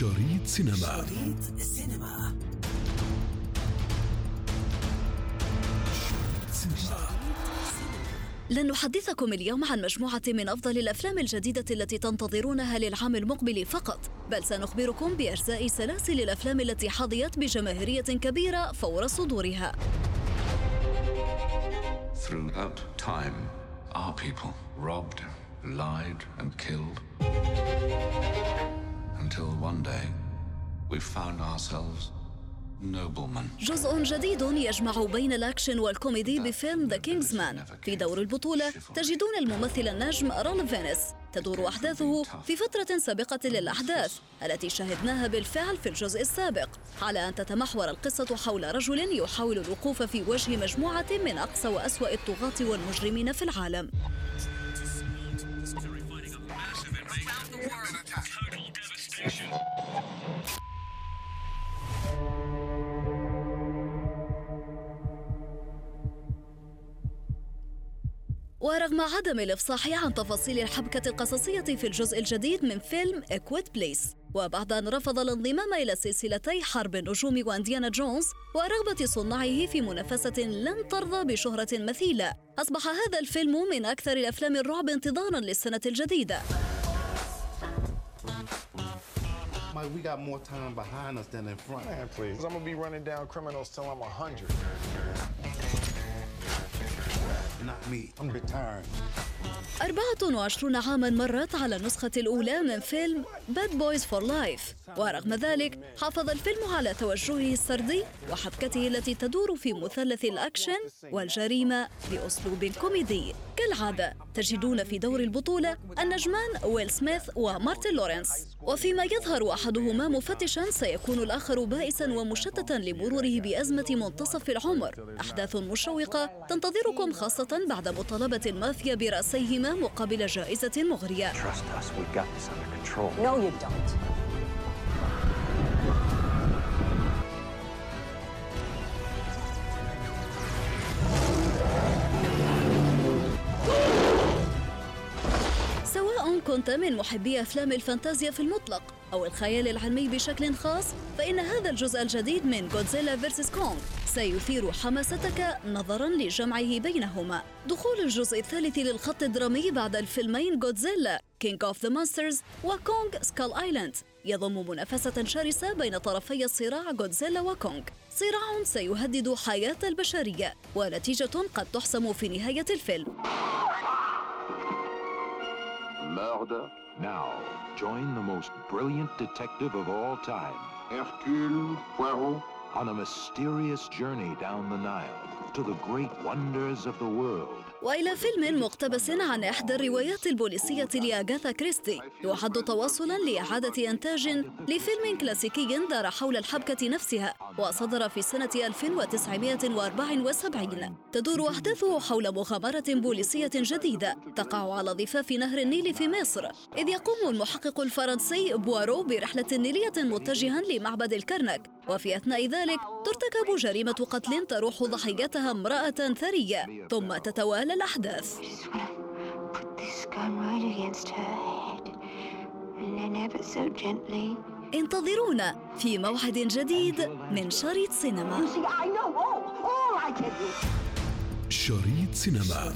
شريط سينما شريط السينما سينما لن نحدثكم اليوم عن مجموعة من أفضل الأفلام الجديدة التي تنتظرونها للعام المقبل فقط، بل سنخبركم بأجزاء سلاسل الأفلام التي حظيت بجماهيرية كبيرة فور صدورها. Throughout time, our people robbed, lied, and killed. جزء جديد يجمع بين الأكشن والكوميدي بفيلم The King's Man. في دور البطولة تجدون الممثل النجم رالف فينيس. تدور أحداثه في فترة سابقة للأحداث التي شاهدناها بالفعل في الجزء السابق، على أن تتمحور القصة حول رجل يحاول الوقوف في وجه مجموعة من أقصى وأسوأ الطغاة والمجرمين في العالم. ورغم عدم الإفصاح عن تفاصيل الحبكة القصصية في الجزء الجديد من فيلم إكويت بليس وبعد أن رفض الانضمام إلى سلسلتي حرب النجوم وأنديانا جونز ورغبة صناعه في منافسة لن ترضى بشهرة مثيلة أصبح هذا الفيلم من أكثر الأفلام الرعب انتظاراً للسنة الجديدة Mike, we got more time behind us than in front. Man, please. I'm gonna be running down criminals till I'm 100. 24 عاما مرت على النسخة الأولى من فيلم Bad Boys for Life ورغم ذلك حافظ الفيلم على توجهه السردي وحبكته التي تدور في مثلث الأكشن والجريمة بأسلوب كوميدي. كالعادة تجدون في دور البطولة النجمان ويل سميث ومارتن لورنس. وفيما يظهر أحدهما مفتشا سيكون الآخر بائسا ومشتتا لمروره بأزمة منتصف العمر. أحداث مشوقة تنتظركم خاصة بعد مطالبة المافيا برأسيهما مقابل جائزة مغرية. Trust us, we've got this under control. No, you don't. كنت من محبي أفلام الفانتازيا في المطلق أو الخيال العلمي بشكل خاص فإن هذا الجزء الجديد من Godzilla versus Kong سيثير حماستك نظرا لجمعه بينهما. دخول الجزء الثالث للخط الدرامي بعد الفيلمين Godzilla King of the Monsters و Kong Skull Island يضم منافسة شرسة بين طرفي الصراع جودزيلا وكونغ صراع سيهدد حياة البشرية ونتيجة قد تحسم في نهاية الفيلم. Murder. Now, join the most brilliant detective of all time Hercule Poirot. on a mysterious journey down the Nile to the great wonders of the world. وإلى فيلم مقتبس عن إحدى الروايات البوليسية لأغاثا كريستي يعد تواصلا لإعادة إنتاج لفيلم كلاسيكي دار حول الحبكة نفسها وصدر في سنة 1974 تدور أحداثه حول مغامرة بوليسية جديدة تقع على ضفاف نهر النيل في مصر إذ يقوم المحقق الفرنسي بوارو برحلة نيلية متجها لمعبد الكرنك وفي أثناء ذلك ترتكب جريمة قتل تروح ضحيتها نفسها امرأة ثرية ثم تتوالى الأحداث. انتظرونا في موعد جديد من شريط سينما. شريط سينما.